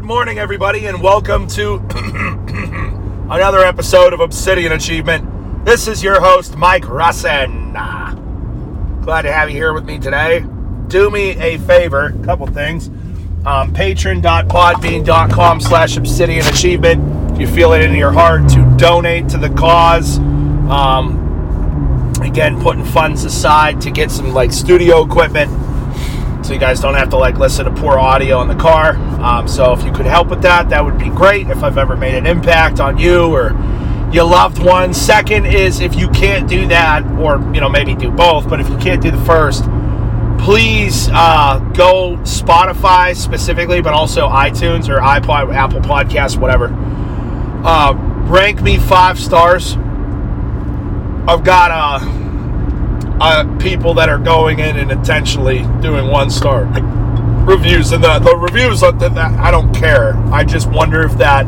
Good morning, everybody, and welcome to another episode of Obsidian Achievement. This is your host, Mike Russen. Glad to have you here with me today. Do me a favor, a couple things. Um, patron.podbean.com slash obsidian achievement. If you feel it in your heart to donate to the cause, um, again, putting funds aside to get some like studio equipment so you guys don't have to like listen to poor audio in the car. Um, so if you could help with that, that would be great. If I've ever made an impact on you or your loved one. Second is if you can't do that, or you know maybe do both, but if you can't do the first, please uh, go Spotify specifically, but also iTunes or iPod, Apple Podcasts, whatever. Uh, rank me five stars. I've got a. Uh, uh, people that are going in and intentionally doing one star reviews, and the, the reviews that, that I don't care. I just wonder if that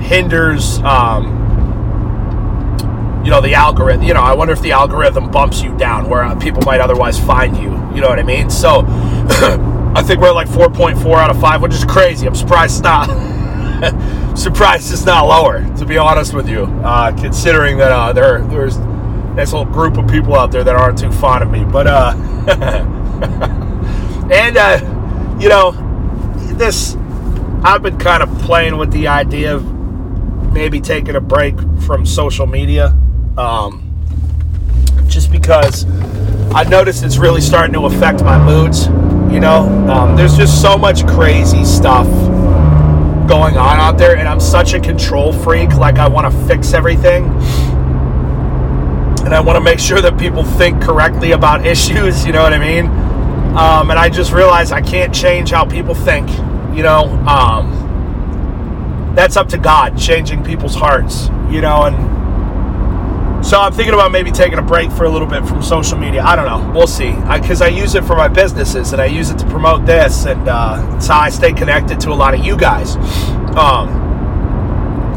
hinders, um, you know, the algorithm. You know, I wonder if the algorithm bumps you down where uh, people might otherwise find you. You know what I mean? So. I think we're like 4.4 out of 5, which is crazy. I'm surprised it's not surprised it's not lower, to be honest with you. Uh, considering that uh, there there's there's a group of people out there that aren't too fond of me. But uh, and uh, you know, this I've been kind of playing with the idea of maybe taking a break from social media, um, just because I noticed it's really starting to affect my moods. You know, um, there's just so much crazy stuff going on out there, and I'm such a control freak. Like I want to fix everything and I want to make sure that people think correctly about issues. You know what I mean? Um, and I just realized I can't change how people think. You know, um, that's up to God changing people's hearts. You know, and so I'm thinking about maybe taking a break for a little bit from social media. I don't know. We'll see. Because I, I, use it for my businesses and I use it to promote this, and uh, it's how I stay connected to a lot of you guys. Um,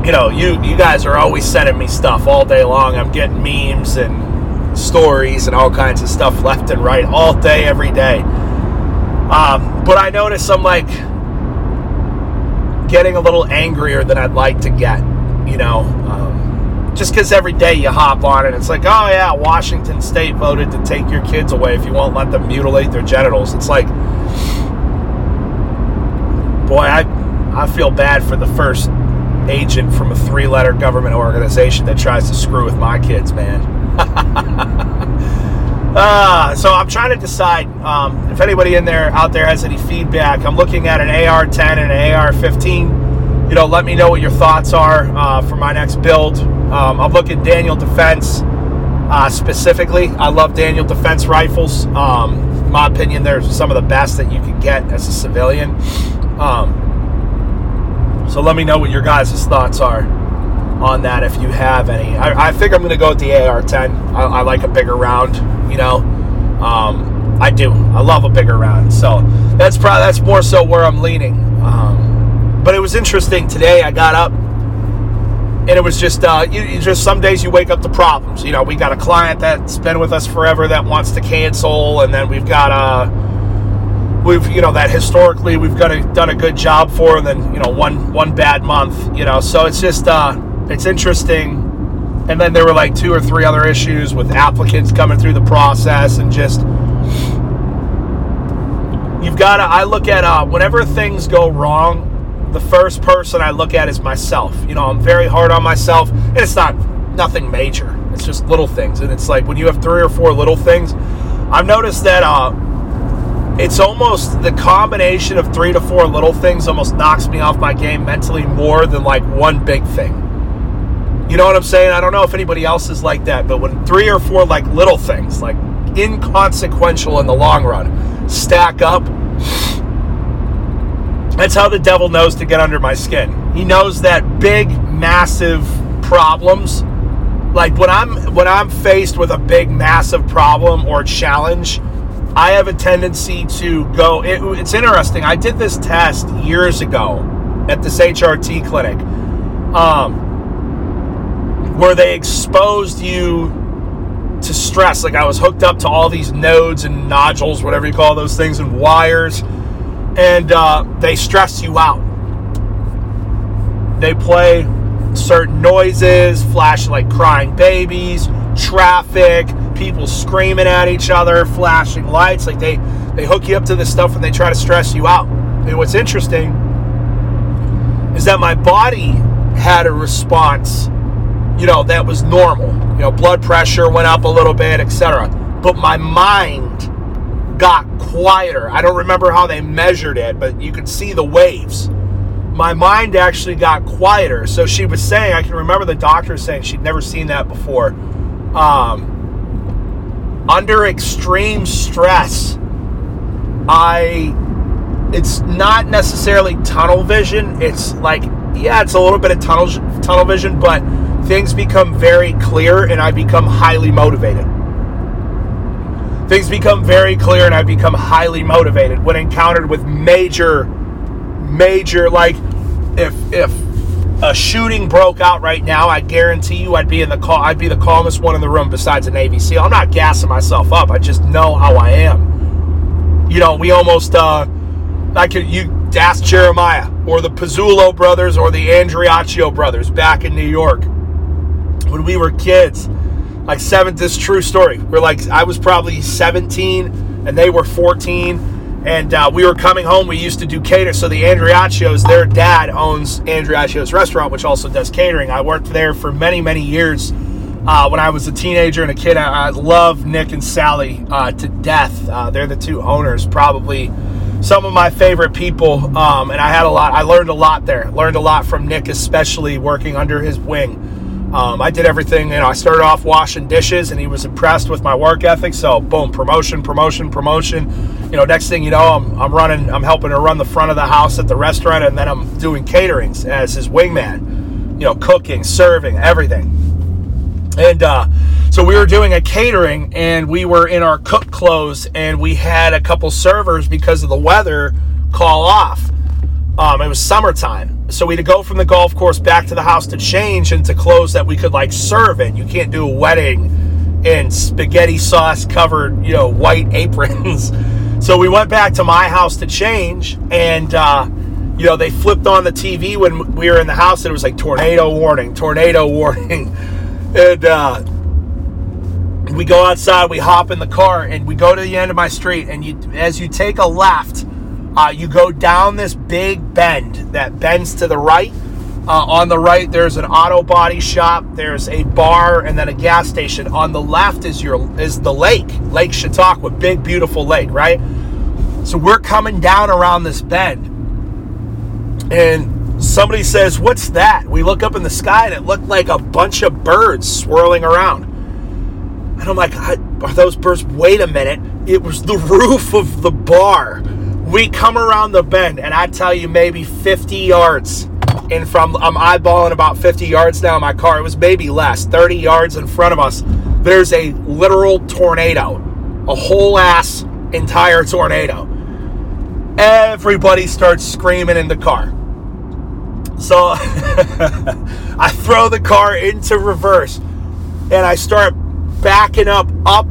you know, you you guys are always sending me stuff all day long. I'm getting memes and stories and all kinds of stuff left and right all day, every day. Um, but I notice I'm like getting a little angrier than I'd like to get. You know, um, just because every day you hop on it, it's like, oh yeah, Washington State voted to take your kids away if you won't let them mutilate their genitals. It's like, boy, I I feel bad for the first agent from a three letter government organization that tries to screw with my kids, man. uh, so I'm trying to decide um, if anybody in there out there has any feedback. I'm looking at an AR-10 and an AR-15. You know, let me know what your thoughts are uh, for my next build. Um, I'm looking Daniel Defense uh, specifically. I love Daniel Defense rifles. Um, my opinion, they're some of the best that you can get as a civilian. Um, so let me know what your guys' thoughts are on that if you have any. I, I think I'm going to go with the AR-10. I, I, like a bigger round, you know. Um, I do. I love a bigger round. So that's probably that's more so where I'm leaning. Um, but it was interesting today. I got up and it was just uh, you, you just some days you wake up to problems. You know, we got a client that's been with us forever that wants to cancel, and then we've got a uh, we've you know that historically we've got a, done a good job for, and then you know one one bad month, you know. So it's just uh, it's interesting. And then there were like two or three other issues with applicants coming through the process, and just you've got to. I look at uh, whenever things go wrong. The first person I look at is myself. You know, I'm very hard on myself, and it's not nothing major. It's just little things, and it's like when you have three or four little things. I've noticed that uh, it's almost the combination of three to four little things almost knocks me off my game mentally more than like one big thing. You know what I'm saying? I don't know if anybody else is like that, but when three or four like little things, like inconsequential in the long run, stack up, that's how the devil knows to get under my skin. He knows that big, massive problems, like when I'm when I'm faced with a big, massive problem or challenge, I have a tendency to go. It, it's interesting. I did this test years ago at this HRT clinic, um, where they exposed you to stress. Like I was hooked up to all these nodes and nodules, whatever you call those things, and wires, and uh, they stress you out. they play certain noises, flash like crying babies, traffic, people screaming at each other, flashing lights. Like they they hook you up to this stuff and they try to stress you out. And what's interesting is that my body had a response, you know, that was normal. You know, blood pressure went up a little bit, etc. But my mind got quieter. I don't remember how they measured it, but you could see the waves my mind actually got quieter. So she was saying, I can remember the doctor saying she'd never seen that before. Um, under extreme stress, I, it's not necessarily tunnel vision. It's like, yeah, it's a little bit of tunnel, tunnel vision, but things become very clear and I become highly motivated. Things become very clear and I become highly motivated when encountered with major major like if if a shooting broke out right now, I guarantee you I'd be in the call I'd be the calmest one in the room besides a Navy SEAL. I'm not gassing myself up. I just know how I am. You know, we almost uh I could you ask Jeremiah or the Pizzulo brothers or the Andreaccio brothers back in New York when we were kids. Like seven this true story. We're like I was probably 17 and they were 14 and uh, we were coming home. We used to do cater. So the Andreaccios, their dad owns Andreaccio's restaurant, which also does catering. I worked there for many, many years uh, when I was a teenager and a kid. I, I love Nick and Sally uh, to death. Uh, they're the two owners, probably some of my favorite people. Um, and I had a lot. I learned a lot there. Learned a lot from Nick, especially working under his wing. Um, I did everything, you know, I started off washing dishes and he was impressed with my work ethic. So, boom, promotion, promotion, promotion. You know, next thing you know, I'm, I'm running, I'm helping to run the front of the house at the restaurant and then I'm doing caterings as his wingman, you know, cooking, serving, everything. And uh, so we were doing a catering and we were in our cook clothes and we had a couple servers because of the weather call off. Um, it was summertime so we had to go from the golf course back to the house to change into clothes that we could like serve in. You can't do a wedding in spaghetti sauce covered, you know, white aprons. so we went back to my house to change, and uh, you know they flipped on the TV when we were in the house. And it was like tornado warning, tornado warning, and uh, we go outside. We hop in the car and we go to the end of my street. And you, as you take a left uh, you go down this big bend that bends to the right. Uh, on the right, there's an auto body shop. There's a bar and then a gas station. On the left is your is the lake, Lake Chautauqua, big beautiful lake, right? So we're coming down around this bend, and somebody says, "What's that?" We look up in the sky, and it looked like a bunch of birds swirling around. And I'm like, "Are those birds?" Wait a minute! It was the roof of the bar we come around the bend, and I tell you, maybe 50 yards in from I'm eyeballing about 50 yards down my car. It was maybe less, 30 yards in front of us. There's a literal tornado, a whole ass entire tornado. Everybody starts screaming in the car. So I throw the car into reverse and I start backing up, up,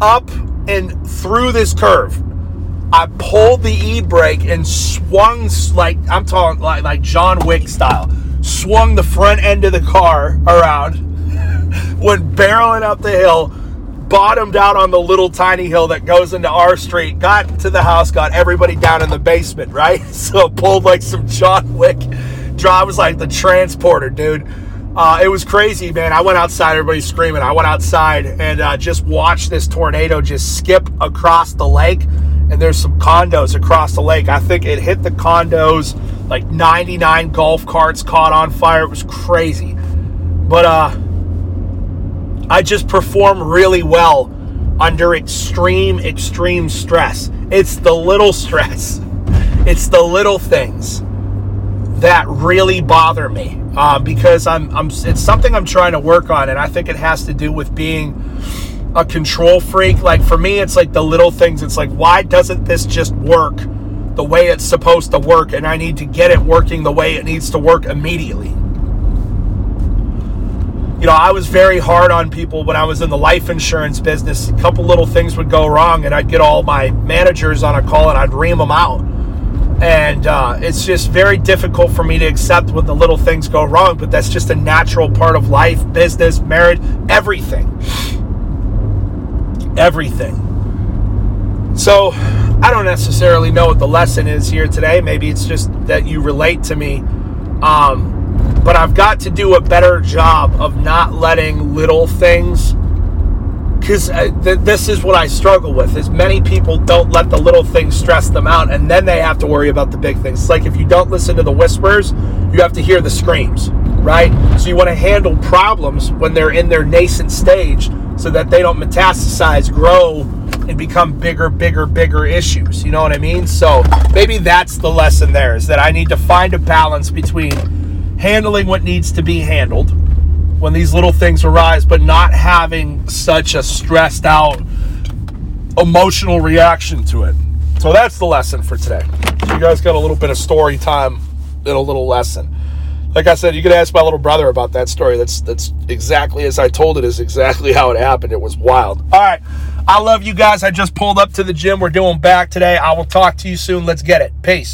up, and through this curve. I pulled the e-brake and swung like I'm talking like like John Wick style. Swung the front end of the car around, went barreling up the hill, bottomed out on the little tiny hill that goes into our street, got to the house, got everybody down in the basement, right? So pulled like some John Wick drive was like the transporter, dude. Uh, it was crazy, man. I went outside, everybody screaming. I went outside and uh, just watched this tornado just skip across the lake and there's some condos across the lake. I think it hit the condos, like 99 golf carts caught on fire. It was crazy. But uh I just perform really well under extreme extreme stress. It's the little stress. It's the little things that really bother me uh, because I'm, I'm it's something I'm trying to work on and I think it has to do with being a control freak. Like for me, it's like the little things. It's like, why doesn't this just work the way it's supposed to work? And I need to get it working the way it needs to work immediately. You know, I was very hard on people when I was in the life insurance business. A couple little things would go wrong, and I'd get all my managers on a call and I'd ream them out. And uh, it's just very difficult for me to accept when the little things go wrong, but that's just a natural part of life, business, marriage, everything. Everything. So, I don't necessarily know what the lesson is here today. Maybe it's just that you relate to me. Um, but I've got to do a better job of not letting little things because uh, th- this is what I struggle with is many people don't let the little things stress them out and then they have to worry about the big things. It's like if you don't listen to the whispers, you have to hear the screams, right? So you want to handle problems when they're in their nascent stage so that they don't metastasize, grow and become bigger, bigger, bigger issues. You know what I mean? So maybe that's the lesson there is that I need to find a balance between handling what needs to be handled when these little things arise, but not having such a stressed out emotional reaction to it. So that's the lesson for today. So you guys got a little bit of story time and a little lesson. Like I said, you could ask my little brother about that story. That's that's exactly as I told it is exactly how it happened. It was wild. All right. I love you guys. I just pulled up to the gym. We're doing back today. I will talk to you soon. Let's get it. Peace.